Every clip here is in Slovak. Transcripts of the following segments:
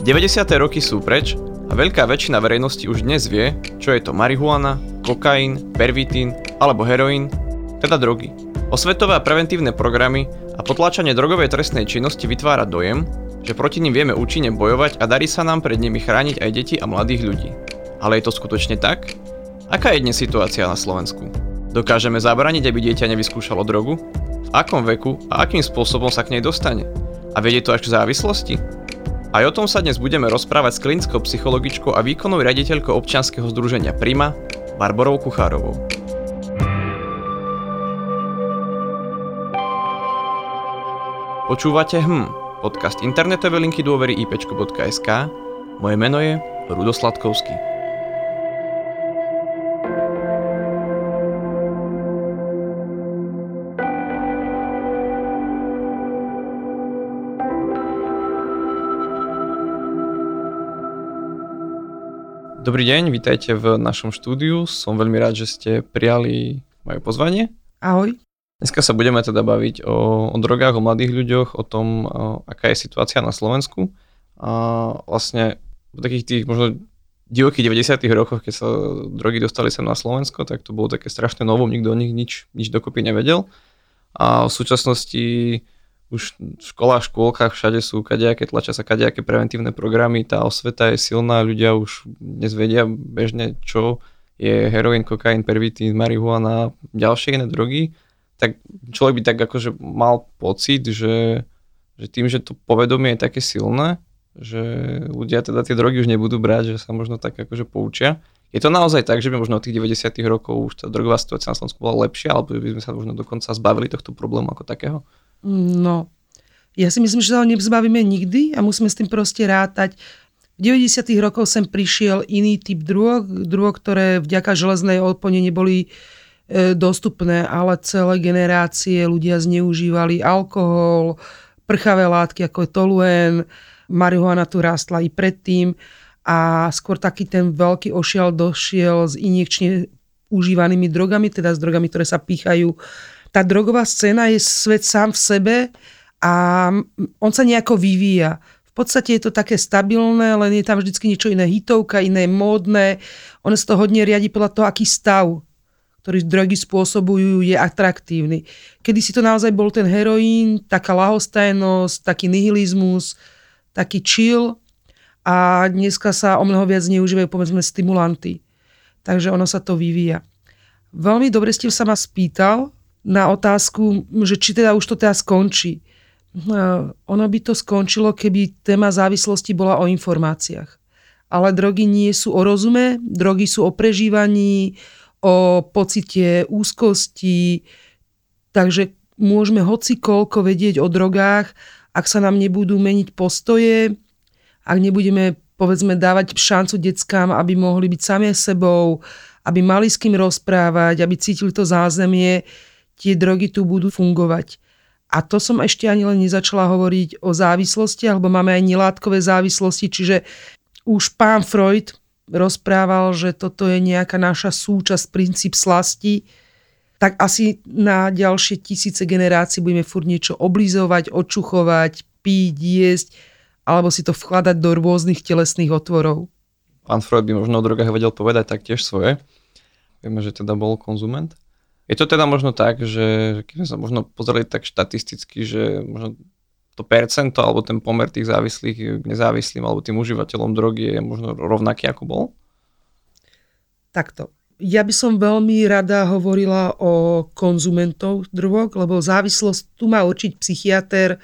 90. roky sú preč a veľká väčšina verejnosti už dnes vie, čo je to marihuana, kokain, pervitín alebo heroín, teda drogy. Osvetové a preventívne programy a potláčanie drogovej trestnej činnosti vytvára dojem, že proti nim vieme účinne bojovať a darí sa nám pred nimi chrániť aj deti a mladých ľudí. Ale je to skutočne tak? Aká je dnes situácia na Slovensku? Dokážeme zabrániť, aby dieťa nevyskúšalo drogu? V akom veku a akým spôsobom sa k nej dostane? A vedie to až k závislosti? Aj o tom sa dnes budeme rozprávať s klinickou psychologičkou a výkonnou riaditeľkou občianskeho združenia Prima, Barborou Kuchárovou. Počúvate HM, podcast internetové linky dôvery ipčko.sk. Moje meno je Rudo Sladkovský. Dobrý deň, vítajte v našom štúdiu. Som veľmi rád, že ste prijali moje pozvanie. Ahoj. Dneska sa budeme teda baviť o, o drogách, o mladých ľuďoch, o tom, o, aká je situácia na Slovensku. A vlastne v takých tých možno divokých 90 rokoch, keď sa drogy dostali sem na Slovensko, tak to bolo také strašne novo, nikto o nich nič, nič dokopy nevedel. A v súčasnosti už v školách, škôlkach, všade sú kadejaké, tlačia sa kadejaké preventívne programy, tá osveta je silná, ľudia už dnes vedia bežne, čo je heroín, kokain, pervitín, marihuana, ďalšie iné drogy, tak človek by tak akože mal pocit, že, že tým, že to povedomie je také silné, že ľudia teda tie drogy už nebudú brať, že sa možno tak akože poučia. Je to naozaj tak, že by možno od tých 90 rokov už tá drogová situácia na Slovensku bola lepšia, alebo by sme sa možno dokonca zbavili tohto problému ako takého? No, ja si myslím, že sa ho nezbavíme nikdy a musíme s tým proste rátať. V 90. rokoch sem prišiel iný typ drog, drog, ktoré vďaka železnej opone neboli e, dostupné, ale celé generácie ľudia zneužívali alkohol, prchavé látky ako je toluen, marihuana tu rástla i predtým a skôr taký ten veľký ošial došiel s injekčne užívanými drogami, teda s drogami, ktoré sa pýchajú tá drogová scéna je svet sám v sebe a on sa nejako vyvíja. V podstate je to také stabilné, len je tam vždycky niečo iné hitovka, iné módne. Ono sa to hodne riadi podľa toho, aký stav ktorý drogy spôsobujú, je atraktívny. Kedy si to naozaj bol ten heroín, taká lahostajnosť, taký nihilizmus, taký chill a dneska sa o mnoho viac neužívajú povedzme stimulanty. Takže ono sa to vyvíja. Veľmi dobre ste sa ma spýtal, na otázku, že či teda už to teda skončí. Ono by to skončilo, keby téma závislosti bola o informáciách. Ale drogy nie sú o rozume, drogy sú o prežívaní, o pocite úzkosti, takže môžeme hoci koľko vedieť o drogách, ak sa nám nebudú meniť postoje, ak nebudeme povedzme dávať šancu deckám, aby mohli byť sami sebou, aby mali s kým rozprávať, aby cítili to zázemie, tie drogy tu budú fungovať. A to som ešte ani len nezačala hovoriť o závislosti, alebo máme aj nelátkové závislosti, čiže už pán Freud rozprával, že toto je nejaká naša súčasť, princíp slasti, tak asi na ďalšie tisíce generácií budeme furt niečo oblizovať, očuchovať, piť, jesť, alebo si to vkladať do rôznych telesných otvorov. Pán Freud by možno o drogách vedel povedať taktiež svoje. Vieme, že teda bol konzument. Je to teda možno tak, že keď sme sa možno pozreli tak štatisticky, že možno to percento alebo ten pomer tých závislých k nezávislým alebo tým užívateľom drogy je možno rovnaký ako bol? Takto. Ja by som veľmi rada hovorila o konzumentov drog, lebo závislosť tu má určiť psychiatr,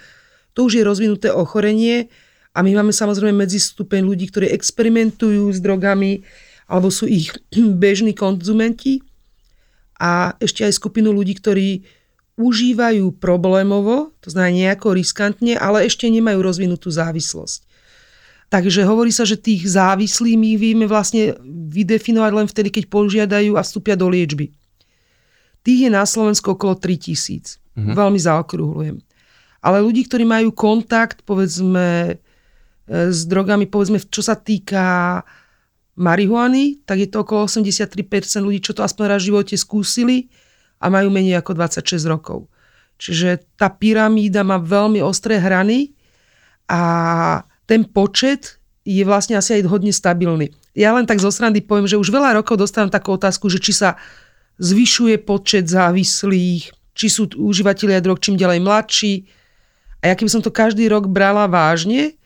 to už je rozvinuté ochorenie a my máme samozrejme medzistupeň ľudí, ktorí experimentujú s drogami alebo sú ich bežní konzumenti a ešte aj skupinu ľudí, ktorí užívajú problémovo, to znamená nejako riskantne, ale ešte nemajú rozvinutú závislosť. Takže hovorí sa, že tých závislých my vieme vlastne vydefinovať len vtedy, keď požiadajú a vstúpia do liečby. Tých je na Slovensku okolo 3000. Mm-hmm. Veľmi zaokrúhľujem. Ale ľudí, ktorí majú kontakt, povedzme, e, s drogami, povedzme, čo sa týka marihuany, tak je to okolo 83% ľudí, čo to aspoň raz v živote skúsili a majú menej ako 26 rokov. Čiže tá pyramída má veľmi ostré hrany a ten počet je vlastne asi aj hodne stabilný. Ja len tak zo srandy poviem, že už veľa rokov dostávam takú otázku, že či sa zvyšuje počet závislých, či sú užívateľia drog čím ďalej mladší. A ja keby som to každý rok brala vážne,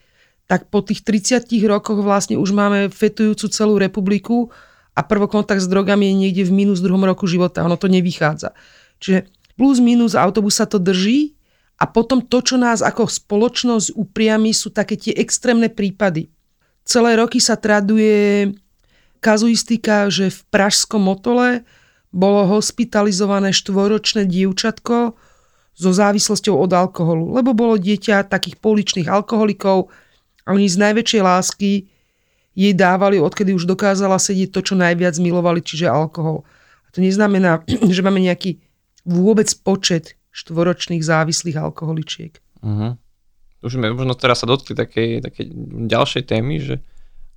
tak po tých 30 rokoch vlastne už máme fetujúcu celú republiku a prvokontakt s drogami je niekde v minus druhom roku života. Ono to nevychádza. Čiže plus minus autobus sa to drží a potom to, čo nás ako spoločnosť upriami, sú také tie extrémne prípady. Celé roky sa traduje kazuistika, že v Pražskom motole bolo hospitalizované štvoročné dievčatko so závislosťou od alkoholu, lebo bolo dieťa takých pouličných alkoholikov, oni z najväčšej lásky jej dávali, odkedy už dokázala sedieť to, čo najviac milovali, čiže alkohol. A to neznamená, že máme nejaký vôbec počet štvoročných závislých alkoholičiek. Uh-huh. Už sme možno teraz sa dotkli takej, takej ďalšej témy, že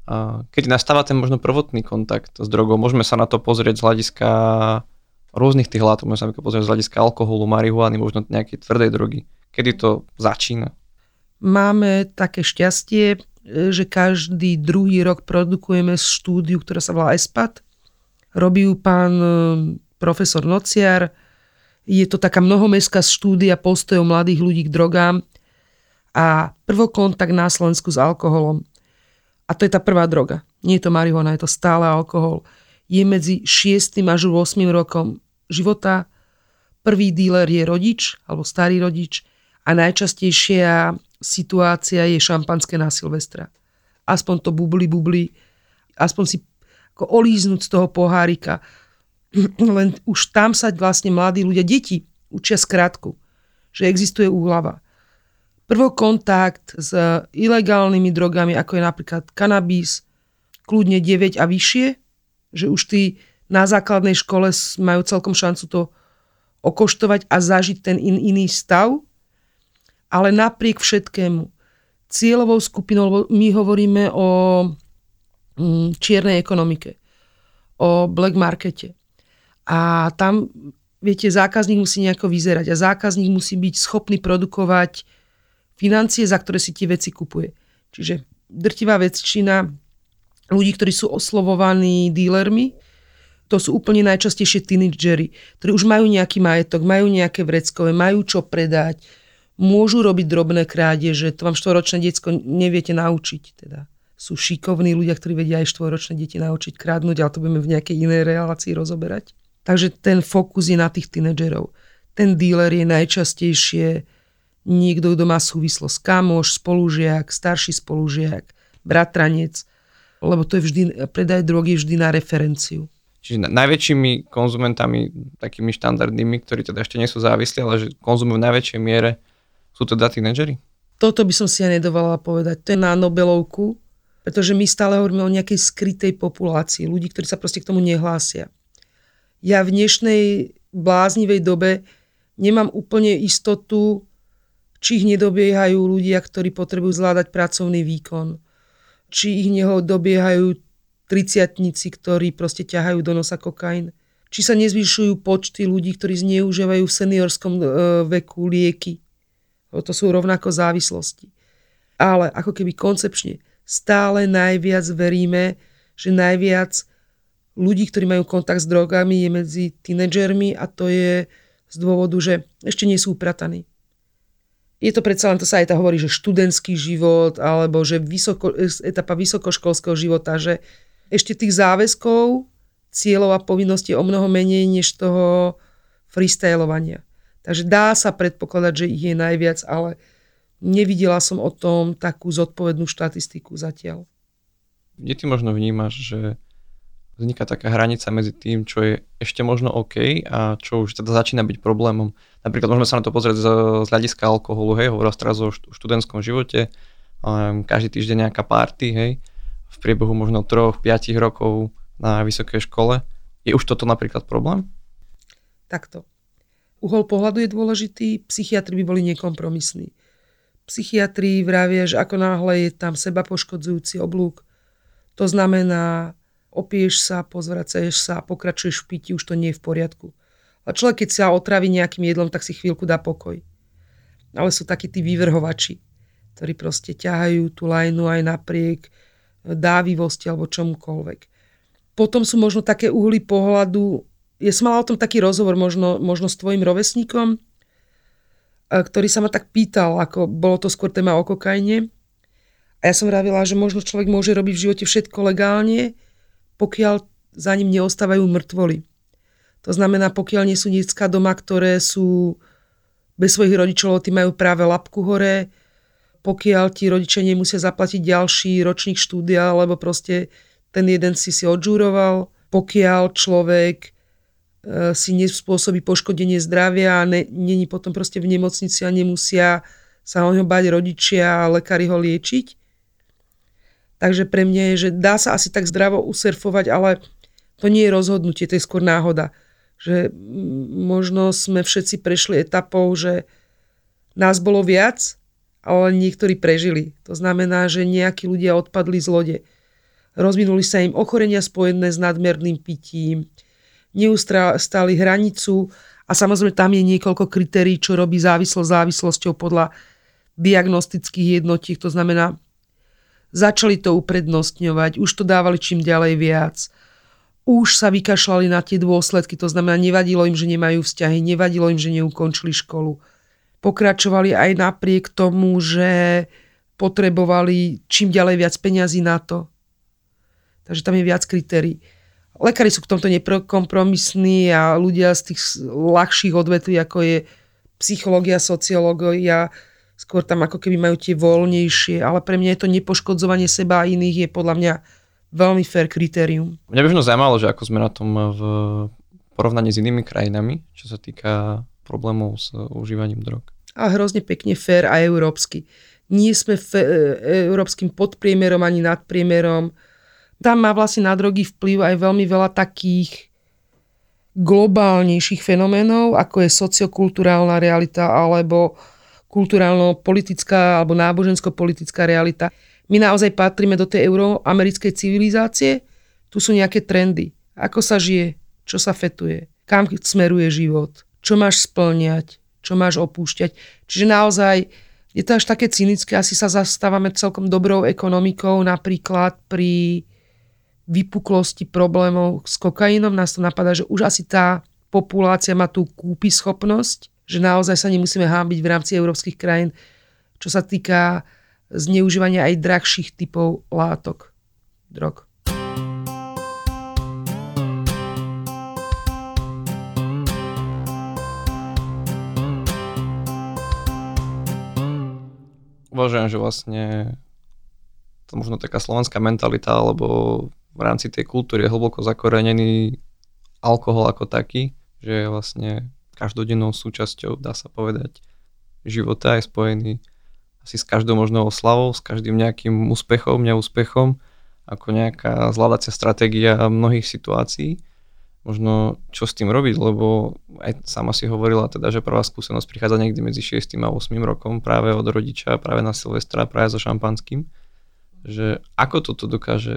a keď nastáva ten možno prvotný kontakt s drogou, môžeme sa na to pozrieť z hľadiska rôznych tých látok, môžeme sa pozrieť z hľadiska alkoholu, marihuany, možno nejakej tvrdej drogy. Kedy to začína? Máme také šťastie, e, že každý druhý rok produkujeme štúdiu, ktorá sa volá ESPAD. Robí ju pán e, profesor Nociar. Je to taká mnohomestská štúdia postojov mladých ľudí k drogám a prvokontakt na Slovensku s alkoholom. A to je tá prvá droga. Nie je to marihuana, je to stále alkohol. Je medzi 6. až 8. rokom života. Prvý díler je rodič alebo starý rodič a najčastejšia situácia je šampanské na Silvestra. Aspoň to bubli, bubli, aspoň si ako olíznuť z toho pohárika. Len už tam sa vlastne mladí ľudia, deti učia skrátku, že existuje úhlava. Prvokontakt s ilegálnymi drogami, ako je napríklad kanabis, kľudne 9 a vyššie, že už tí na základnej škole majú celkom šancu to okoštovať a zažiť ten in, iný stav, ale napriek všetkému cieľovou skupinou, my hovoríme o mm, čiernej ekonomike, o black markete. A tam, viete, zákazník musí nejako vyzerať a zákazník musí byť schopný produkovať financie, za ktoré si tie veci kupuje. Čiže drtivá väčšina ľudí, ktorí sú oslovovaní dílermi, to sú úplne najčastejšie teenagery, ktorí už majú nejaký majetok, majú nejaké vreckové, majú čo predať, môžu robiť drobné krádeže, to vám štvoročné diecko neviete naučiť. Teda sú šikovní ľudia, ktorí vedia aj štvoročné deti naučiť krádnuť, ale to budeme v nejakej inej relácii rozoberať. Takže ten fokus je na tých tínedžerov. Ten dealer je najčastejšie niekto, kto má súvislosť. Kamoš, spolužiak, starší spolužiak, bratranec, lebo to je vždy, predaj drogy vždy na referenciu. Čiže najväčšími konzumentami, takými štandardnými, ktorí teda ešte nie sú závislí, ale že konzumujú v najväčšej miere sú to tínedžeri? Toto by som si ja nedovolala povedať. To je na Nobelovku, pretože my stále hovoríme o nejakej skrytej populácii, ľudí, ktorí sa proste k tomu nehlásia. Ja v dnešnej bláznivej dobe nemám úplne istotu, či ich nedobiehajú ľudia, ktorí potrebujú zvládať pracovný výkon. Či ich neho dobiehajú triciatnici, ktorí proste ťahajú do nosa kokain. Či sa nezvyšujú počty ľudí, ktorí zneužívajú v seniorskom e, veku lieky to sú rovnako závislosti. Ale ako keby koncepčne stále najviac veríme, že najviac ľudí, ktorí majú kontakt s drogami, je medzi tínedžermi a to je z dôvodu, že ešte nie sú uprataní. Je to predsa len, to sa aj tá hovorí, že študentský život alebo že vysoko, etapa vysokoškolského života, že ešte tých záväzkov, cieľov a povinností je o mnoho menej než toho freestylovania. Takže dá sa predpokladať, že ich je najviac, ale nevidela som o tom takú zodpovednú štatistiku zatiaľ. Kde ty možno vnímaš, že vzniká taká hranica medzi tým, čo je ešte možno OK a čo už teda začína byť problémom. Napríklad môžeme sa na to pozrieť z, z hľadiska alkoholu, hej, hovoril teraz o študentskom živote, um, každý týždeň nejaká party, hej, v priebehu možno 3-5 rokov na vysokej škole. Je už toto napríklad problém? Takto. Uhol pohľadu je dôležitý, psychiatri by boli nekompromisní. Psychiatri vravia, že ako náhle je tam seba poškodzujúci oblúk, to znamená, opieš sa, pozvracaješ sa, pokračuješ v piti, už to nie je v poriadku. A človek, keď sa otraví nejakým jedlom, tak si chvíľku dá pokoj. Ale sú takí tí vyvrhovači, ktorí proste ťahajú tú lajnu aj napriek dávivosti alebo čomukoľvek. Potom sú možno také uhly pohľadu, ja som mala o tom taký rozhovor možno, možno s tvojim rovesníkom, ktorý sa ma tak pýtal, ako bolo to skôr téma o kokaine. A ja som vravila, že možno človek môže robiť v živote všetko legálne, pokiaľ za ním neostávajú mŕtvoly. To znamená, pokiaľ nie sú detská doma, ktoré sú bez svojich rodičov, tí majú práve lapku hore, pokiaľ ti rodičia nemusia zaplatiť ďalší ročník štúdia, lebo proste ten jeden si si odžúroval, pokiaľ človek si nespôsobí poškodenie zdravia a ne, není potom proste v nemocnici a nemusia sa o ňo bať rodičia a lekári ho liečiť. Takže pre mňa je, že dá sa asi tak zdravo usurfovať, ale to nie je rozhodnutie, to je skôr náhoda. Že možno sme všetci prešli etapou, že nás bolo viac, ale niektorí prežili. To znamená, že nejakí ľudia odpadli z lode. Rozvinuli sa im ochorenia spojené s nadmerným pitím, neustáli hranicu a samozrejme tam je niekoľko kritérií, čo robí závislosť závislosťou podľa diagnostických jednotiek. To znamená, začali to uprednostňovať, už to dávali čím ďalej viac. Už sa vykašľali na tie dôsledky, to znamená, nevadilo im, že nemajú vzťahy, nevadilo im, že neukončili školu. Pokračovali aj napriek tomu, že potrebovali čím ďalej viac peňazí na to. Takže tam je viac kritérií. Lekári sú k tomto nekompromisní a ľudia z tých ľahších odvetví, ako je psychológia, sociológia, skôr tam ako keby majú tie voľnejšie, ale pre mňa je to nepoškodzovanie seba a iných je podľa mňa veľmi fair kritérium. Mňa by možno zaujímalo, že ako sme na tom v porovnaní s inými krajinami, čo sa týka problémov s užívaním drog. A hrozne pekne fair a európsky. Nie sme fe- európskym podpriemerom ani nadpriemerom tam má vlastne na drogy vplyv aj veľmi veľa takých globálnejších fenoménov, ako je sociokulturálna realita alebo kulturálno-politická alebo nábožensko-politická realita. My naozaj patríme do tej euroamerickej civilizácie, tu sú nejaké trendy. Ako sa žije, čo sa fetuje, kam smeruje život, čo máš splňať, čo máš opúšťať. Čiže naozaj je to až také cynické, asi sa zastávame celkom dobrou ekonomikou, napríklad pri vypuklosti problémov s kokainom nás to napadá, že už asi tá populácia má tú kúpy schopnosť, že naozaj sa nemusíme hábiť v rámci európskych krajín, čo sa týka zneužívania aj drahších typov látok, drog. Uvažujem, že vlastne to možno taká slovenská mentalita, alebo v rámci tej kultúry je hlboko zakorenený alkohol ako taký, že je vlastne každodennou súčasťou, dá sa povedať, života je spojený asi s každou možnou oslavou, s každým nejakým úspechom, neúspechom, ako nejaká zvládacia stratégia mnohých situácií. Možno čo s tým robiť, lebo aj sama si hovorila teda, že prvá skúsenosť prichádza niekde medzi 6 a 8 rokom práve od rodiča, práve na Silvestra, práve so šampanským že ako toto dokáže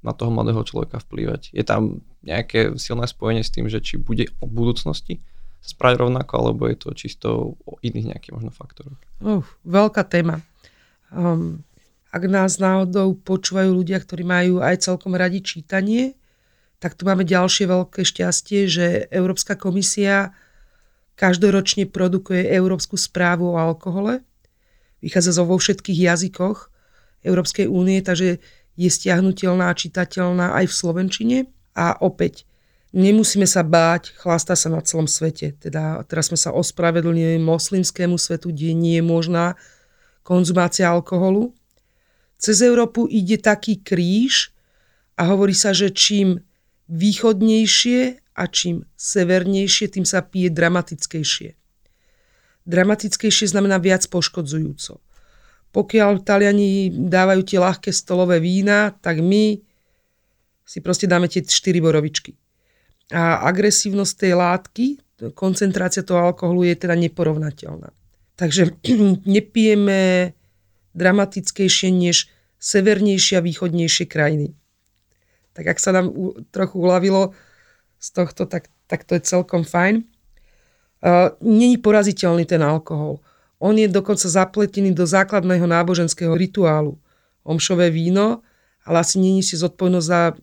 na toho mladého človeka vplývať. Je tam nejaké silné spojenie s tým, že či bude o budúcnosti správať rovnako, alebo je to čisto o iných nejakých možno faktoroch? Uh, veľká téma. Um, ak nás náhodou počúvajú ľudia, ktorí majú aj celkom radi čítanie, tak tu máme ďalšie veľké šťastie, že Európska komisia každoročne produkuje Európsku správu o alkohole. Vychádza zo vo všetkých jazykoch Európskej únie, takže je stiahnutelná a čitateľná aj v Slovenčine. A opäť, nemusíme sa báť, chlasta sa na celom svete. Teda teraz sme sa ospravedlnili moslimskému svetu, kde nie je možná konzumácia alkoholu. Cez Európu ide taký kríž a hovorí sa, že čím východnejšie a čím severnejšie, tým sa pije dramatickejšie. Dramatickejšie znamená viac poškodzujúco. Pokiaľ Taliani dávajú tie ľahké stolové vína, tak my si proste dáme tie 4 borovičky. A agresívnosť tej látky, koncentrácia toho alkoholu je teda neporovnateľná. Takže nepijeme dramatickejšie než severnejšie a východnejšie krajiny. Tak ak sa nám trochu uľavilo z tohto, tak, tak to je celkom fajn. Uh, Není poraziteľný ten alkohol. On je dokonca zapletený do základného náboženského rituálu. Omšové víno ale asi není si zodpovednosť za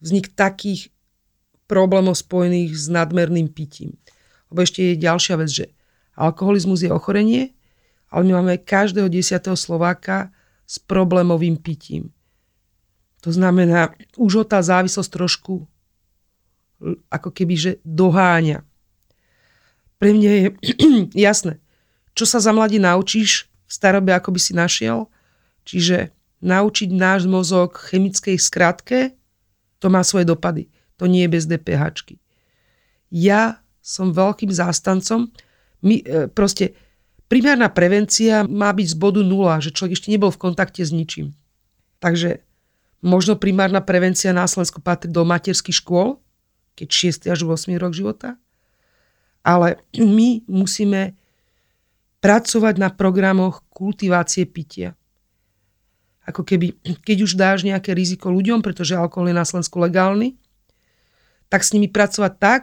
vznik takých problémov spojených s nadmerným pitím. Lebo ešte je ďalšia vec, že alkoholizmus je ochorenie, ale my máme každého desiatého Slováka s problémovým pitím. To znamená, už ho tá závislosť trošku ako keby, že doháňa. Pre mňa je jasné, čo sa za mladí naučíš v starobe, ako by si našiel. Čiže naučiť náš mozog chemickej skratke, to má svoje dopady. To nie je bez DPH. Ja som veľkým zástancom. My, e, proste primárna prevencia má byť z bodu nula, že človek ešte nebol v kontakte s ničím. Takže možno primárna prevencia na Slovensku patrí do materských škôl, keď 6. až 8. rok života. Ale my musíme pracovať na programoch kultivácie pitia. Ako keby, keď už dáš nejaké riziko ľuďom, pretože alkohol je na Slovensku legálny, tak s nimi pracovať tak,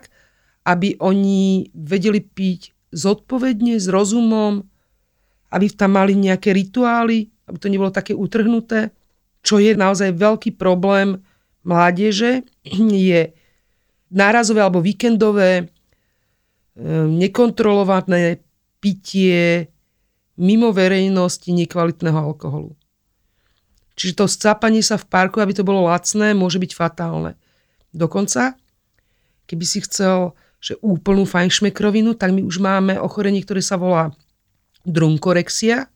aby oni vedeli piť zodpovedne, s rozumom, aby tam mali nejaké rituály, aby to nebolo také utrhnuté. Čo je naozaj veľký problém mládeže, je nárazové alebo víkendové, e, nekontrolované pitie mimo verejnosti nekvalitného alkoholu. Čiže to scápanie sa v parku, aby to bolo lacné, môže byť fatálne. Dokonca, keby si chcel že úplnú fajnšmekrovinu, tak my už máme ochorenie, ktoré sa volá drunkorexia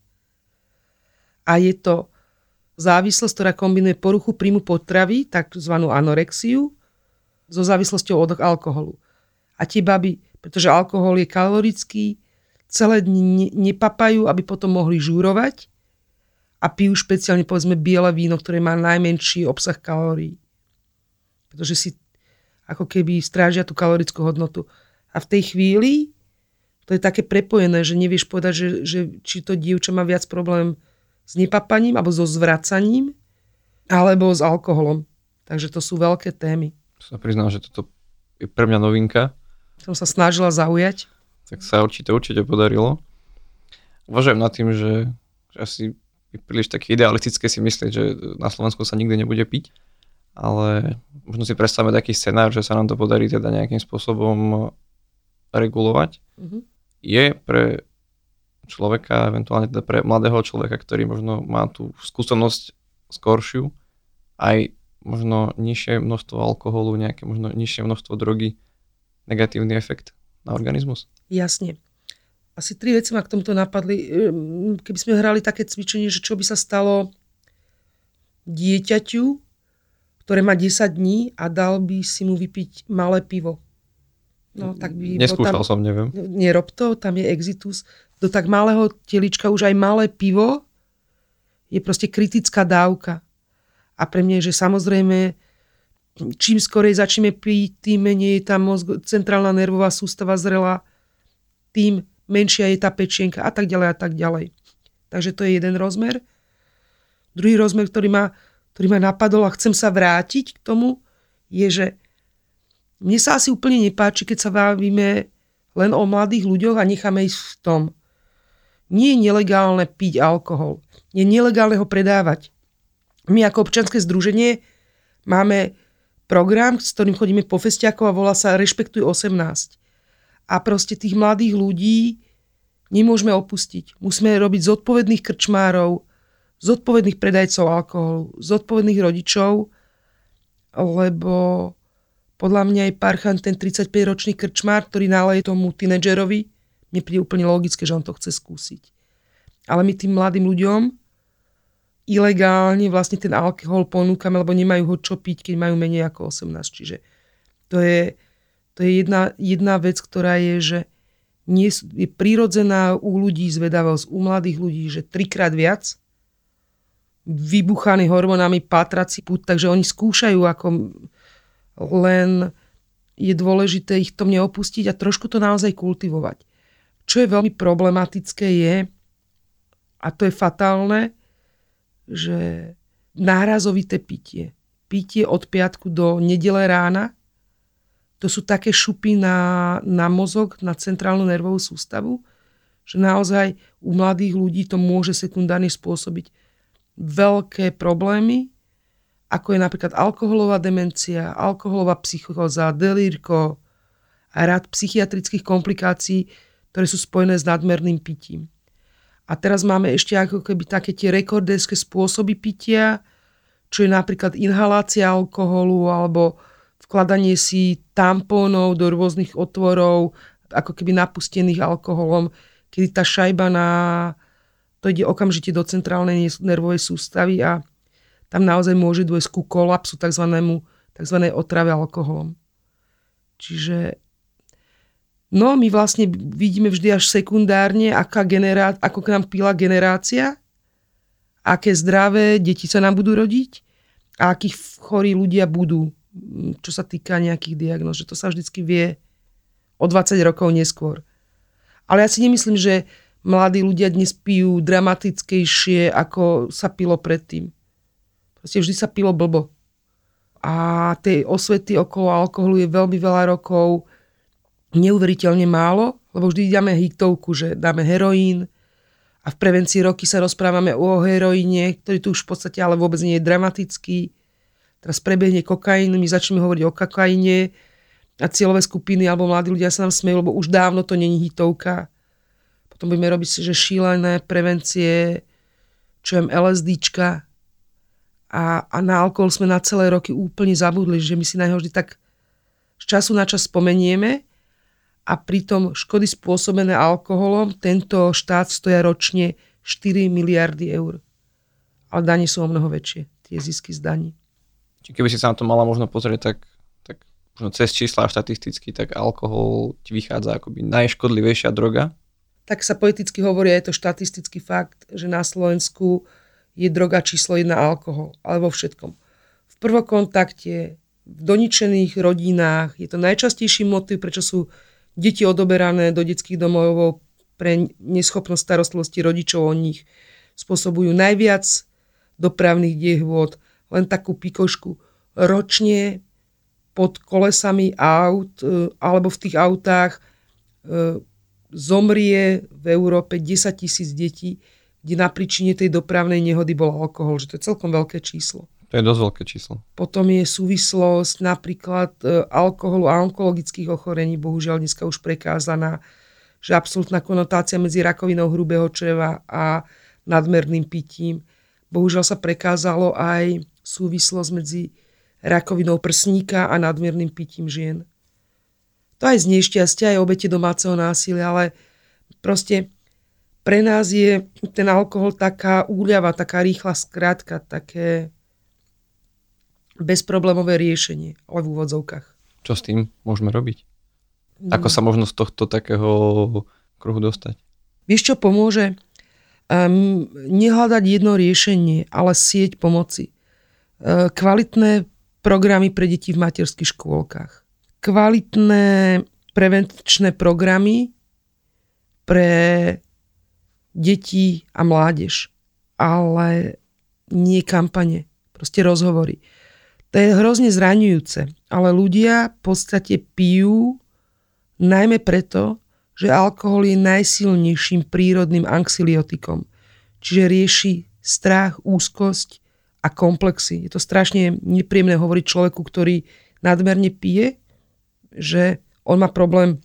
a je to závislosť, ktorá kombinuje poruchu príjmu potravy, takzvanú anorexiu, so závislosťou od alkoholu. A tie baby, pretože alkohol je kalorický, celé dni nepapajú, aby potom mohli žúrovať a pijú špeciálne povedzme biele víno, ktoré má najmenší obsah kalórií. Pretože si ako keby strážia tú kalorickú hodnotu. A v tej chvíli to je také prepojené, že nevieš povedať, že, že či to dievča má viac problém s nepapaním alebo so zvracaním alebo s alkoholom. Takže to sú veľké témy sa priznám, že toto je pre mňa novinka. Som sa snažila zaujať. Tak sa určite, určite podarilo. Uvažujem nad tým, že, že asi je príliš také idealistické si myslieť, že na Slovensku sa nikdy nebude piť, ale možno si predstavme taký scenár, že sa nám to podarí teda nejakým spôsobom regulovať. Mm-hmm. Je pre človeka, eventuálne teda pre mladého človeka, ktorý možno má tú skúsenosť skoršiu, aj možno nižšie množstvo alkoholu, nejaké možno nižšie množstvo drogy, negatívny efekt na organizmus? Jasne. Asi tri veci ma k tomuto napadli. Ehm, keby sme hrali také cvičenie, že čo by sa stalo dieťaťu, ktoré má 10 dní a dal by si mu vypiť malé pivo. No, tak by Neskúšal tam, som, neviem. Nerob to, tam je exitus. Do tak malého telička už aj malé pivo je proste kritická dávka. A pre mňa je, že samozrejme, čím skorej začneme piť, tým menej je tá mozg, centrálna nervová sústava zrela, tým menšia je tá pečienka a tak ďalej a tak ďalej. Takže to je jeden rozmer. Druhý rozmer, ktorý ma, ktorý ma napadol a chcem sa vrátiť k tomu, je, že mne sa asi úplne nepáči, keď sa bavíme len o mladých ľuďoch a necháme ísť v tom. Nie je nelegálne piť alkohol. Je nelegálne ho predávať. My ako občanské združenie máme program, s ktorým chodíme po festiakov a volá sa Rešpektuj 18. A proste tých mladých ľudí nemôžeme opustiť. Musíme robiť zodpovedných krčmárov, zodpovedných predajcov alkoholu, zodpovedných rodičov, lebo podľa mňa je Parchan ten 35-ročný krčmár, ktorý náleje tomu tínedžerovi, mne príde úplne logické, že on to chce skúsiť. Ale my tým mladým ľuďom ilegálne vlastne ten alkohol ponúkame, lebo nemajú ho čo piť, keď majú menej ako 18. Čiže to je, to je jedna, jedna vec, ktorá je, že nie, je prirodzená u ľudí zvedavosť, u mladých ľudí, že trikrát viac vybuchaný hormónami patrací put, takže oni skúšajú, ako len je dôležité ich to mne opustiť a trošku to naozaj kultivovať. Čo je veľmi problematické je, a to je fatálne, že nárazovité pitie, pitie od piatku do nedele rána, to sú také šupy na, na mozog, na centrálnu nervovú sústavu, že naozaj u mladých ľudí to môže sekundárne spôsobiť veľké problémy ako je napríklad alkoholová demencia, alkoholová psychóza, delírko a rad psychiatrických komplikácií, ktoré sú spojené s nadmerným pitím. A teraz máme ešte ako keby také tie rekorderské spôsoby pitia, čo je napríklad inhalácia alkoholu alebo vkladanie si tampónov do rôznych otvorov, ako keby napustených alkoholom, kedy tá šajba na, to ide okamžite do centrálnej nervovej sústavy a tam naozaj môže dôjsť ku kolapsu tzv. tzv. otrave alkoholom. Čiže no my vlastne vidíme vždy až sekundárne, aká generá- ako k nám pila generácia, aké zdravé deti sa nám budú rodiť a akých chorí ľudia budú, čo sa týka nejakých diagnóz, že to sa vždycky vie o 20 rokov neskôr. Ale ja si nemyslím, že mladí ľudia dnes pijú dramatickejšie, ako sa pilo predtým. Proste vždy sa pilo blbo. A tej osvety okolo alkoholu je veľmi veľa rokov neuveriteľne málo, lebo vždy dáme hitovku, že dáme heroín a v prevencii roky sa rozprávame o heroíne, ktorý tu už v podstate ale vôbec nie je dramatický. Teraz prebehne kokain, my začneme hovoriť o kokaine, a cieľové skupiny alebo mladí ľudia sa nám smejú, lebo už dávno to není hitovka. Potom budeme robiť že šílené prevencie, čo je LSDčka a, a na alkohol sme na celé roky úplne zabudli, že my si na neho vždy tak z času na čas spomenieme a pritom škody spôsobené alkoholom tento štát stoja ročne 4 miliardy eur. Ale dane sú o mnoho väčšie, tie zisky z daní. Či keby si sa na to mala možno pozrieť, tak možno cez čísla štatisticky, tak alkohol ti vychádza akoby najškodlivejšia droga? Tak sa poeticky hovorí, je to štatistický fakt, že na Slovensku je droga číslo jedna alkohol, ale vo všetkom. V prvokontakte, v doničených rodinách, je to najčastejší motiv, prečo sú deti odoberané do detských domov pre neschopnosť starostlivosti rodičov o nich. Spôsobujú najviac dopravných diehôd, len takú pikošku. Ročne pod kolesami aut e, alebo v tých autách e, zomrie v Európe 10 tisíc detí, kde na príčine tej dopravnej nehody bol alkohol, že to je celkom veľké číslo. To je dosť veľké číslo. Potom je súvislosť napríklad e, alkoholu a onkologických ochorení, bohužiaľ dneska už prekázaná, že absolútna konotácia medzi rakovinou hrubého čreva a nadmerným pitím. Bohužiaľ sa prekázalo aj súvislosť medzi rakovinou prsníka a nadmierným pitím žien. To aj z nešťastia, aj obete domáceho násilia, ale proste pre nás je ten alkohol taká úľava, taká rýchla skrátka, také bezproblémové riešenie, ale v úvodzovkách. Čo s tým môžeme robiť? Ako sa možno z tohto takého kruhu dostať? Vieš, čo pomôže? Um, nehľadať jedno riešenie, ale sieť pomoci. Uh, kvalitné programy pre deti v materských škôlkach. Kvalitné prevenčné programy pre deti a mládež, ale nie kampane, proste rozhovory. To je hrozne zraňujúce, ale ľudia v podstate pijú najmä preto, že alkohol je najsilnejším prírodným anxiliotikom, čiže rieši strach, úzkosť a komplexy. Je to strašne nepríjemné hovoriť človeku, ktorý nadmerne pije, že on má problém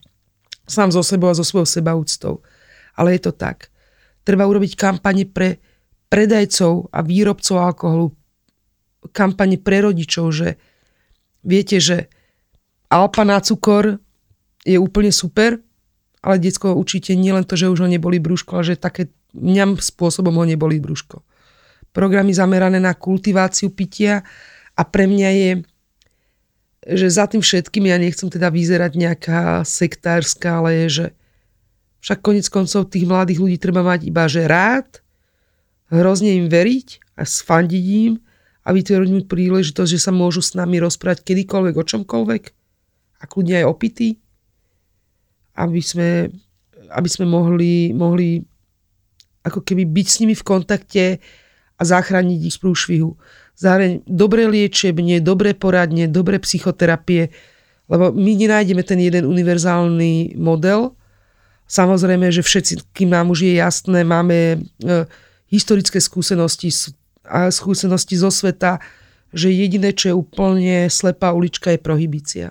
sám so sebou a so svojou sebaúctou. Ale je to tak. Treba urobiť kampane pre predajcov a výrobcov alkoholu, kampane pre rodičov, že viete, že Alpa na cukor je úplne super, ale detsko určite nie len to, že už ho neboli brúško, ale že také mňam spôsobom ho neboli brúško programy zamerané na kultiváciu pitia a pre mňa je, že za tým všetkým, ja nechcem teda vyzerať nejaká sektárska, ale je, že však konec koncov tých mladých ľudí treba mať iba, že rád, hrozne im veriť a sfandiť im a vytvoriť mu príležitosť, že sa môžu s nami rozprávať kedykoľvek, o čomkoľvek a kľudne aj opity, aby sme, aby sme mohli, mohli ako keby byť s nimi v kontakte a zachrániť ich z prúšvihu. Zároveň dobré liečebne, dobré poradne, dobré psychoterapie, lebo my nenájdeme ten jeden univerzálny model. Samozrejme, že všetci, kým nám už je jasné, máme e, historické skúsenosti a skúsenosti zo sveta, že jediné, čo je úplne slepá ulička, je prohibícia.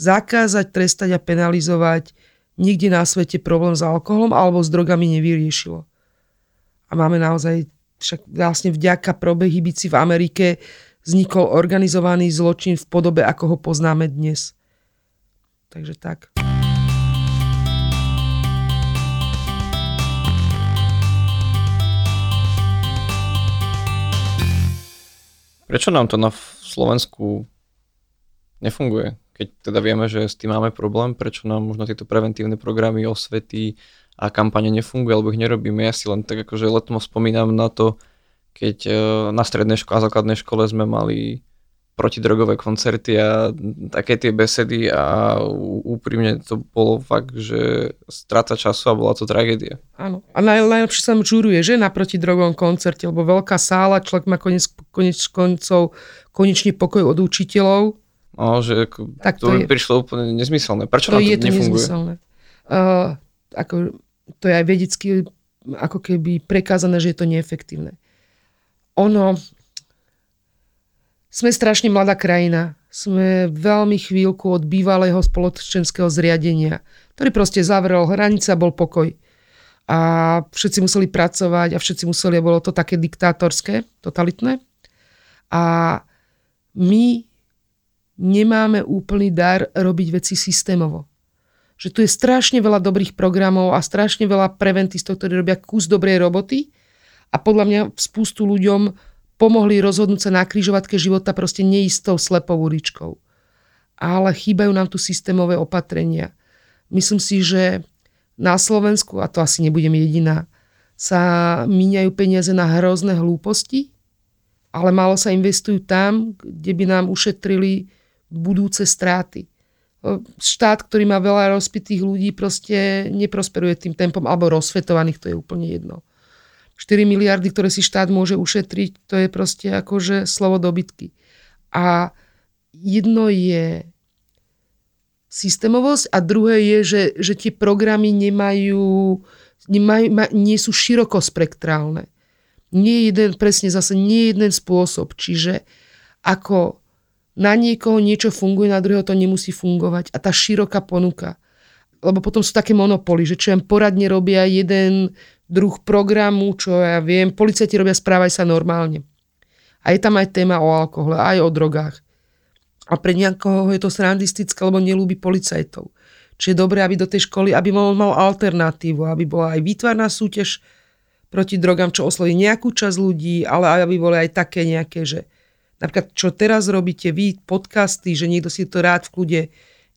Zakázať, trestať a penalizovať nikde na svete problém s alkoholom alebo s drogami nevyriešilo. A máme naozaj, však vlastne vďaka prohibícii v Amerike vznikol organizovaný zločin v podobe, ako ho poznáme dnes. Takže tak. Prečo nám to na Slovensku nefunguje? Keď teda vieme, že s tým máme problém, prečo nám možno tieto preventívne programy, osvety a kampane nefungujú, alebo ich nerobíme. Ja si len tak akože letmo spomínam na to, keď e, na strednej škole a základnej škole sme mali protidrogové koncerty a také tie besedy a úprimne to bolo fakt, že strata času a bola to tragédia. Áno. A naj, najlepšie sa žuruje, že na protidrogovom koncerte, lebo veľká sála, človek má konec, konec koncov konečne pokoj od učiteľov. No, že tak to, to je, prišlo úplne nezmyselné. Prečo to to je to nefunguje? nezmyselné. Uh, ako, to je aj vedecky ako keby prekázané, že je to neefektívne. Ono, sme strašne mladá krajina. Sme veľmi chvíľku od bývalého spoločenského zriadenia, ktorý proste zavrel a bol pokoj. A všetci museli pracovať a všetci museli, a bolo to také diktátorské, totalitné. A my nemáme úplný dar robiť veci systémovo. Že tu je strašne veľa dobrých programov a strašne veľa preventistov, ktorí robia kus dobrej roboty a podľa mňa spústu ľuďom pomohli rozhodnúť sa na križovatke života proste neistou slepou uličkou. Ale chýbajú nám tu systémové opatrenia. Myslím si, že na Slovensku, a to asi nebudem jediná, sa míňajú peniaze na hrozné hlúposti, ale málo sa investujú tam, kde by nám ušetrili budúce stráty. Štát, ktorý má veľa rozpitých ľudí, proste neprosperuje tým tempom, alebo rozsvetovaných, to je úplne jedno. 4 miliardy, ktoré si štát môže ušetriť, to je proste akože slovo dobytky. A jedno je systémovosť a druhé je, že, že tie programy nemajú, nemajú nie sú širokospektrálne. Nie jeden, presne zase nie jeden spôsob. Čiže ako na niekoho niečo funguje, na druhého to nemusí fungovať. A tá široká ponuka. Lebo potom sú také monopoly, že čo poradne robia jeden druh programu, čo ja viem. Policajti robia správaj sa normálne. A je tam aj téma o alkohole, aj o drogách. A pre nejakého je to srandistické, lebo nelúbi policajtov. Čiže je dobré, aby do tej školy, aby mal, mal alternatívu, aby bola aj výtvarná súťaž proti drogám, čo osloví nejakú časť ľudí, ale aby boli aj také nejaké, že napríklad čo teraz robíte vy, podcasty, že niekto si to rád v kľude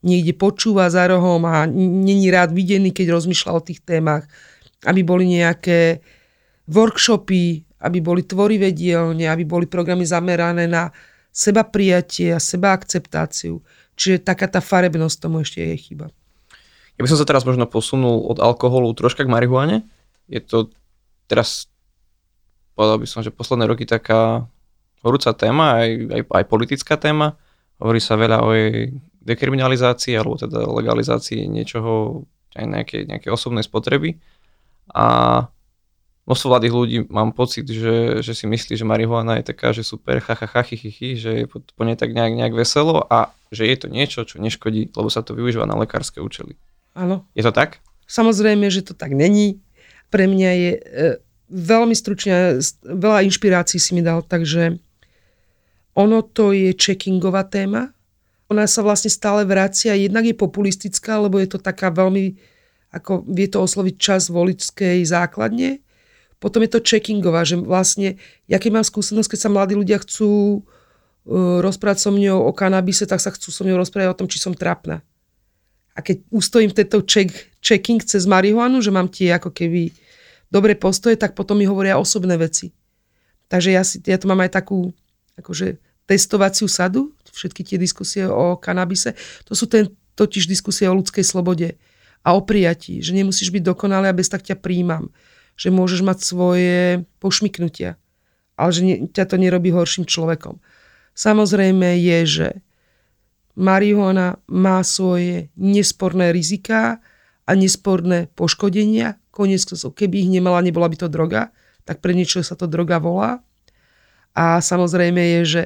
niekde počúva za rohom a není rád videný, keď rozmýšľa o tých témach aby boli nejaké workshopy, aby boli tvorivé dielne, aby boli programy zamerané na seba prijatie a seba akceptáciu. Čiže taká tá farebnosť tomu ešte je chyba. Ja by som sa teraz možno posunul od alkoholu troška k marihuane. Je to teraz, povedal by som, že posledné roky taká horúca téma, aj, aj, aj politická téma. Hovorí sa veľa o jej dekriminalizácii alebo teda legalizácii niečoho, aj nejaké, nejaké osobnej spotreby. A množstvo mladých ľudí mám pocit, že, že si myslí, že marihuana je taká, že super, ha, ha, ha, chy, chy, chy, že je po, po nej tak nejak, nejak veselo a že je to niečo, čo neškodí, lebo sa to využíva na lekárske účely. Áno. Je to tak? Samozrejme, že to tak není. Pre mňa je e, veľmi stručne, veľa inšpirácií si mi dal, takže ono to je checkingová téma. Ona sa vlastne stále vracia, jednak je populistická, lebo je to taká veľmi ako vie to osloviť čas voličskej základne. Potom je to checkingová, že vlastne, ja keď mám skúsenosť, keď sa mladí ľudia chcú uh, rozprávať so mňou o kanabise, tak sa chcú so mňou rozprávať o tom, či som trapná. A keď ustojím tento check, checking cez marihuanu, že mám tie ako keby dobré postoje, tak potom mi hovoria osobné veci. Takže ja, si, ja to mám aj takú akože testovaciu sadu, všetky tie diskusie o kanabise. To sú ten, totiž diskusie o ľudskej slobode a o prijatí, že nemusíš byť dokonalý a bez tak ťa príjmam. Že môžeš mať svoje pošmiknutia, ale že ne, ťa to nerobí horším človekom. Samozrejme je, že marihuana má svoje nesporné riziká a nesporné poškodenia. Konec keby ich nemala, nebola by to droga, tak pre niečo sa to droga volá. A samozrejme je, že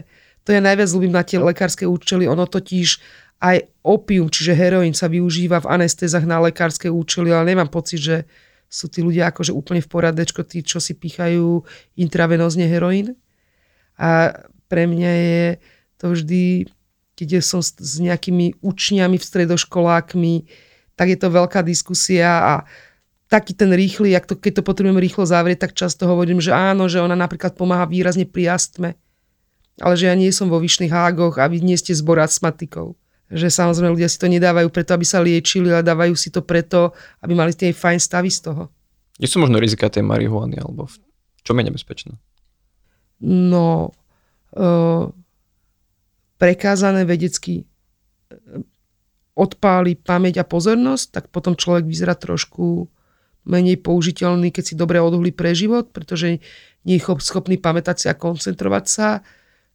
To ja najviac ľúbim na tie lekárske účely. Ono totiž aj opium, čiže heroín sa využíva v anestézach na lekárske účely, ale nemám pocit, že sú tí ľudia akože úplne v poradečko, tí, čo si pichajú intravenózne heroín. A pre mňa je to vždy, keď som s, nejakými učňami v stredoškolákmi, tak je to veľká diskusia a taký ten rýchly, to, keď to potrebujem rýchlo zavrieť, tak často hovorím, že áno, že ona napríklad pomáha výrazne pri astme. Ale že ja nie som vo vyšných hágoch a vy nie ste zbor astmatikov. Že samozrejme ľudia si to nedávajú preto, aby sa liečili, ale dávajú si to preto, aby mali tie fajn stavy z toho. Nie sú možno rizika tej marihuany, alebo v čom je nebezpečné? No, uh, prekázané vedecky odpáli pamäť a pozornosť, tak potom človek vyzerá trošku menej použiteľný, keď si dobre odhuli pre život, pretože nie je schopný pamätať si a koncentrovať sa,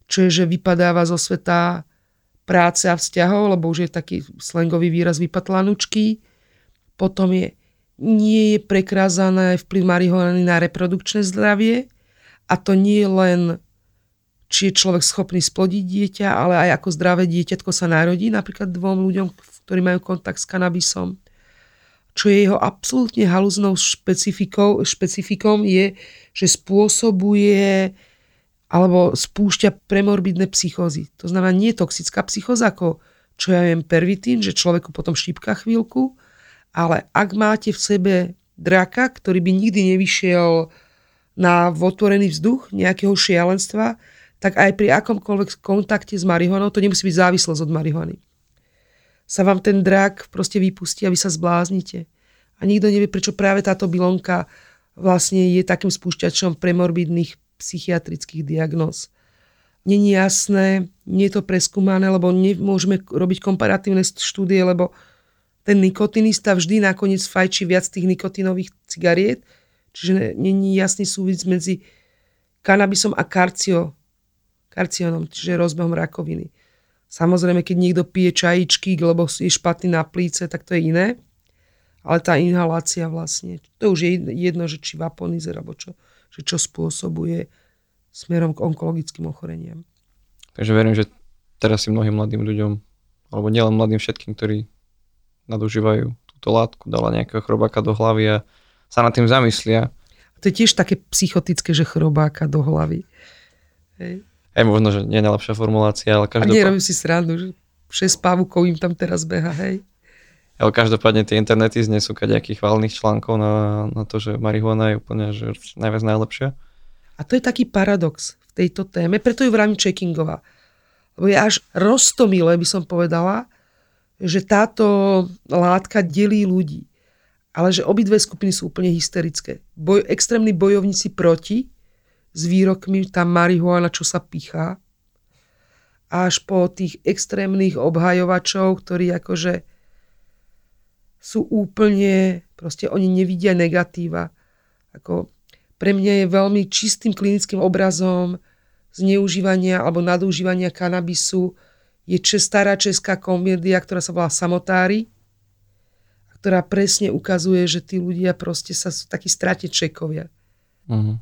čo je, že vypadáva zo sveta práce a vzťahov, lebo už je taký slangový výraz vypatlanučký. Potom je, nie je prekrázané vplyv marihuany na reprodukčné zdravie a to nie je len či je človek schopný splodiť dieťa, ale aj ako zdravé dieťatko sa narodí, napríklad dvom ľuďom, ktorí majú kontakt s kanabisom čo je jeho absolútne halúznou špecifikou, špecifikom je, že spôsobuje alebo spúšťa premorbidné psychózy. To znamená nie toxická psychóza ako čo ja viem pervitín, že človeku potom štípka chvíľku, ale ak máte v sebe draka, ktorý by nikdy nevyšiel na otvorený vzduch nejakého šialenstva, tak aj pri akomkoľvek kontakte s marihuanou, to nemusí byť závislosť od marihuany sa vám ten drak proste vypustí a vy sa zbláznite. A nikto nevie, prečo práve táto bilonka vlastne je takým spúšťačom premorbidných psychiatrických diagnóz. Není jasné, nie je to preskúmané, lebo nemôžeme robiť komparatívne štúdie, lebo ten nikotinista vždy nakoniec fajčí viac tých nikotinových cigariet, čiže není jasný súvis medzi kanabisom a karcio, karcionom, čiže rozbehom rakoviny. Samozrejme, keď niekto pije čajičky, lebo je špatný na plíce, tak to je iné. Ale tá inhalácia vlastne, to už je jedno, že či vaponizer, alebo čo, že čo spôsobuje smerom k onkologickým ochoreniam. Takže verím, že teraz si mnohým mladým ľuďom, alebo nielen mladým všetkým, ktorí nadužívajú túto látku, dala nejakého chrobáka do hlavy a sa nad tým zamyslia. A to je tiež také psychotické, že chrobáka do hlavy. Hej. Aj možno, že nie je najlepšia formulácia, ale každopádne... A nerobím si srandu, že 6 pávukov im tam teraz beha, hej. Ale každopádne tie internety znesú nejakých chválnych článkov na, na to, že marihuana je úplne že najviac najlepšia. A to je taký paradox v tejto téme, preto ju vravím checkingová. Lebo je až roztomilé, by som povedala, že táto látka delí ľudí. Ale že obidve skupiny sú úplne hysterické. Boj, extrémni bojovníci proti s výrokmi, tá marihuana, čo sa pichá, až po tých extrémnych obhajovačov, ktorí akože sú úplne, proste oni nevidia negatíva. Ako pre mňa je veľmi čistým klinickým obrazom zneužívania alebo nadúžívania kanabisu je stará česká komédia, ktorá sa volá Samotári, ktorá presne ukazuje, že tí ľudia proste sa sú takí stratečekovia. Uh-huh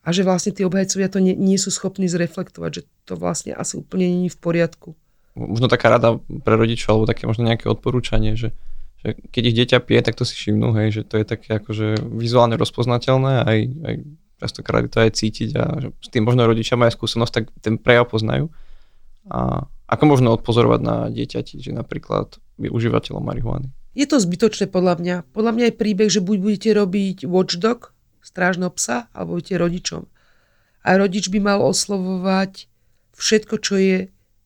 a že vlastne tí obhajcovia to nie, nie sú schopní zreflektovať, že to vlastne asi úplne je v poriadku. Možno taká rada pre rodičov, alebo také možno nejaké odporúčanie, že, že keď ich dieťa pije, tak to si všimnú, hej, že to je také akože vizuálne rozpoznateľné, aj, aj častokrát to aj cítiť a že s tým možno rodičia majú skúsenosť, tak ten prejav poznajú. A ako možno odpozorovať na dieťati, že napríklad je užívateľom marihuany? Je to zbytočné podľa mňa. Podľa mňa je príbeh, že buď budete robiť watchdog, strážneho psa alebo budete rodičom. A rodič by mal oslovovať všetko, čo je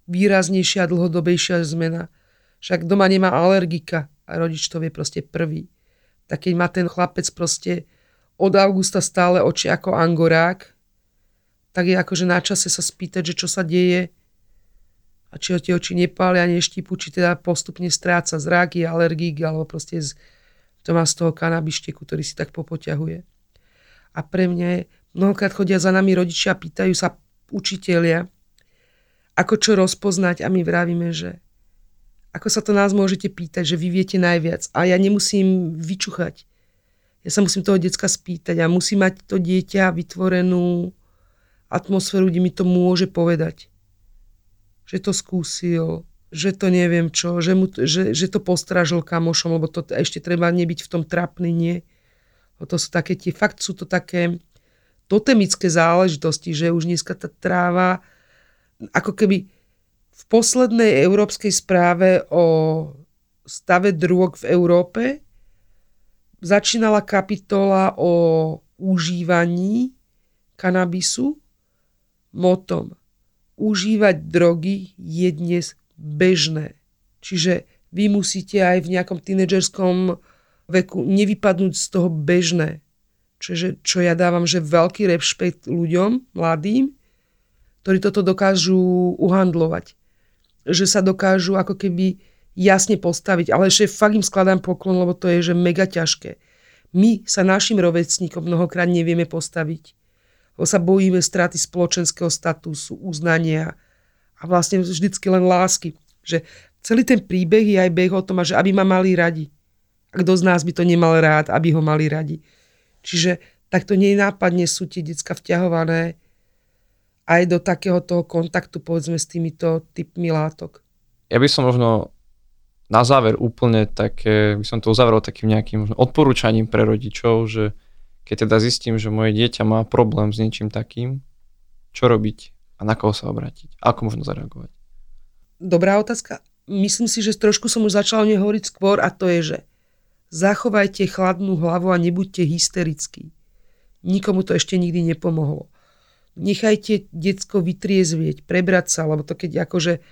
výraznejšia a dlhodobejšia zmena. Však doma nemá alergika rodič to vie proste prvý. Tak keď má ten chlapec proste od augusta stále oči ako angorák, tak je akože na čase sa spýtať, že čo sa deje a či ho tie oči nepália, neštípu, či teda postupne stráca zrak, je alergík, alebo proste z, to má z toho kanabišteku, ktorý si tak popoťahuje. A pre mňa je, mnohokrát chodia za nami rodičia a pýtajú sa učitelia, ako čo rozpoznať a my vravíme, že ako sa to nás môžete pýtať, že vy viete najviac a ja nemusím vyčuchať. Ja sa musím toho decka spýtať a musím mať to dieťa vytvorenú atmosféru, kde mi to môže povedať. že to skúsil, že to neviem čo, že, mu, že, že to postražil kamošom, lebo to ešte treba nebyť v tom trapný, nie. To sú také tie, fakt sú to také totemické záležitosti, že už dneska tá tráva, ako keby v poslednej európskej správe o stave drog v Európe začínala kapitola o užívaní kanabisu motom. Užívať drogy je dnes bežné. Čiže vy musíte aj v nejakom tínedžerskom veku nevypadnúť z toho bežné. Čiže čo ja dávam, že veľký rešpekt ľuďom, mladým, ktorí toto dokážu uhandlovať. Že sa dokážu ako keby jasne postaviť. Ale ešte fakt im skladám poklon, lebo to je že mega ťažké. My sa našim rovecníkom mnohokrát nevieme postaviť. Lebo sa bojíme straty spoločenského statusu, uznania a vlastne vždycky len lásky. Že celý ten príbeh je aj beh o tom, že aby ma mali radi. A kto z nás by to nemal rád, aby ho mali radi. Čiže takto nenápadne sú tie decka vťahované aj do takého toho kontaktu, povedzme, s týmito typmi látok. Ja by som možno na záver úplne také, by som to uzavrel takým nejakým možno odporúčaním pre rodičov, že keď teda zistím, že moje dieťa má problém s niečím takým, čo robiť a na koho sa obrátiť? Ako možno zareagovať? Dobrá otázka. Myslím si, že trošku som už začala nehovoriť skôr a to je, že Zachovajte chladnú hlavu a nebuďte hysterickí. Nikomu to ešte nikdy nepomohlo. Nechajte decko vytriezvieť, prebrať sa, lebo to keď akože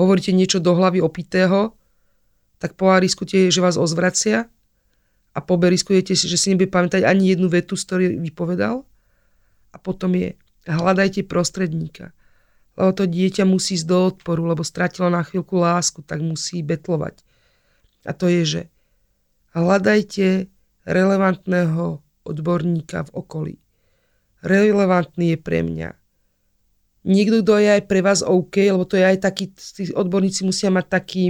hovoríte niečo do hlavy opitého, tak po riskujete, že vás ozvracia a po riskujete, že si nebude pamätať ani jednu vetu, z ktorej vypovedal. A potom je, hľadajte prostredníka. Lebo to dieťa musí ísť do odporu, lebo stratilo na chvíľku lásku, tak musí betlovať. A to je, že Hľadajte relevantného odborníka v okolí. Relevantný je pre mňa. Niekto, kto je aj pre vás OK, lebo to je aj taký, tí odborníci musia mať taký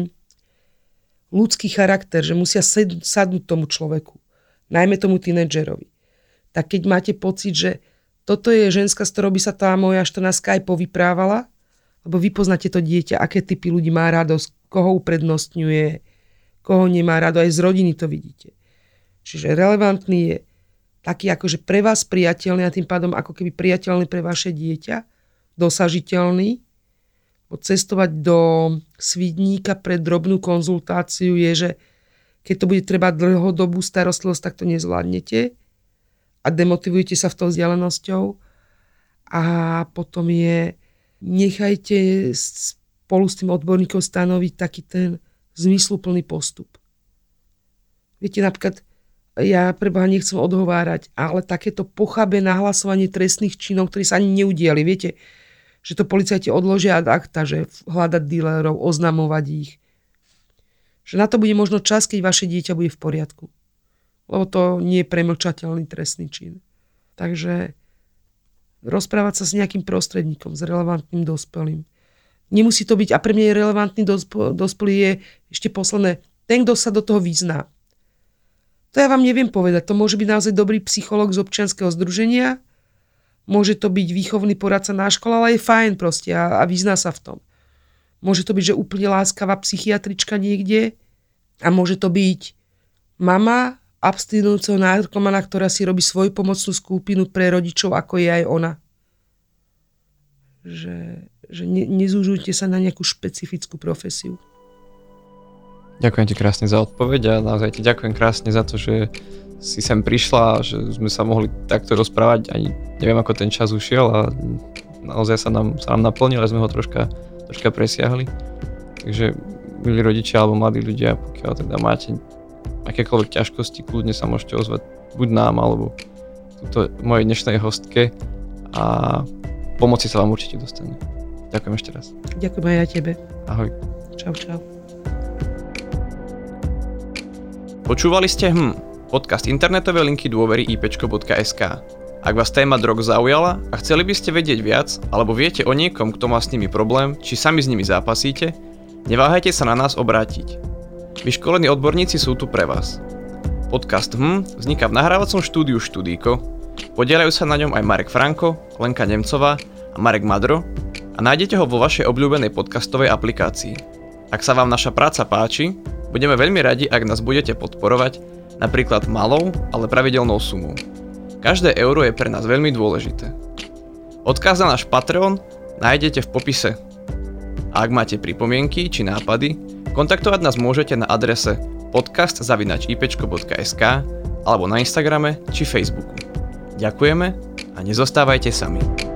ľudský charakter, že musia sed, sadnúť tomu človeku, najmä tomu tínedžerovi. Tak keď máte pocit, že toto je ženská, s ktorou by sa tá moja 14 aj povyprávala, lebo vy poznáte to dieťa, aké typy ľudí má radosť, koho uprednostňuje, koho nemá rado, aj z rodiny to vidíte. Čiže relevantný je taký akože pre vás priateľný a tým pádom ako keby priateľný pre vaše dieťa, dosažiteľný. Cestovať do Svidníka pre drobnú konzultáciu je, že keď to bude treba dlhodobú starostlivosť, tak to nezvládnete a demotivujete sa v tou vzdialenosťou. A potom je, nechajte spolu s tým odborníkom stanoviť taký ten zmysluplný postup. Viete, napríklad, ja preboha nechcem odhovárať, ale takéto pochabé nahlasovanie trestných činov, ktorí sa ani neudiali, viete, že to policajti odložia ad akta, že hľadať dílerov, oznamovať ich. Že na to bude možno čas, keď vaše dieťa bude v poriadku. Lebo to nie je premlčateľný trestný čin. Takže rozprávať sa s nejakým prostredníkom, s relevantným dospelým Nemusí to byť, a pre mňa je relevantný dospelý je ešte posledné, ten, kto sa do toho vyzná. To ja vám neviem povedať. To môže byť naozaj dobrý psychológ z občianského združenia, môže to byť výchovný poradca na škole, ale je fajn proste a, a vyzná sa v tom. Môže to byť, že úplne láskavá psychiatrička niekde a môže to byť mama abstinujúceho narkomana, ktorá si robí svoju pomocnú skupinu pre rodičov, ako je aj ona. Že že ne, nezúžujte sa na nejakú špecifickú profesiu. Ďakujem ti krásne za odpoveď a naozaj ti ďakujem krásne za to, že si sem prišla že sme sa mohli takto rozprávať. Ani neviem, ako ten čas ušiel a naozaj sa nám, sa nám naplnil, ale sme ho troška, troška presiahli. Takže milí rodičia alebo mladí ľudia, pokiaľ teda máte akékoľvek ťažkosti, kľudne sa môžete ozvať buď nám alebo túto mojej dnešnej hostke a pomoci sa vám určite dostane. Ďakujem ešte raz. Ďakujem aj ja tebe. Ahoj. Čau, čau. Počúvali ste hm, podcast internetové linky dôvery ipčko.sk. Ak vás téma drog zaujala a chceli by ste vedieť viac, alebo viete o niekom, kto má s nimi problém, či sami s nimi zápasíte, neváhajte sa na nás obrátiť. Vyškolení odborníci sú tu pre vás. Podcast HM vzniká v nahrávacom štúdiu Štúdíko, podielajú sa na ňom aj Marek Franko, Lenka Nemcová a Marek Madro a nájdete ho vo vašej obľúbenej podcastovej aplikácii. Ak sa vám naša práca páči, budeme veľmi radi, ak nás budete podporovať, napríklad malou, ale pravidelnou sumou. Každé euro je pre nás veľmi dôležité. Odkaz na náš Patreon nájdete v popise. A ak máte pripomienky či nápady, kontaktovať nás môžete na adrese podcast.ipčko.sk alebo na Instagrame či Facebooku. Ďakujeme a nezostávajte sami.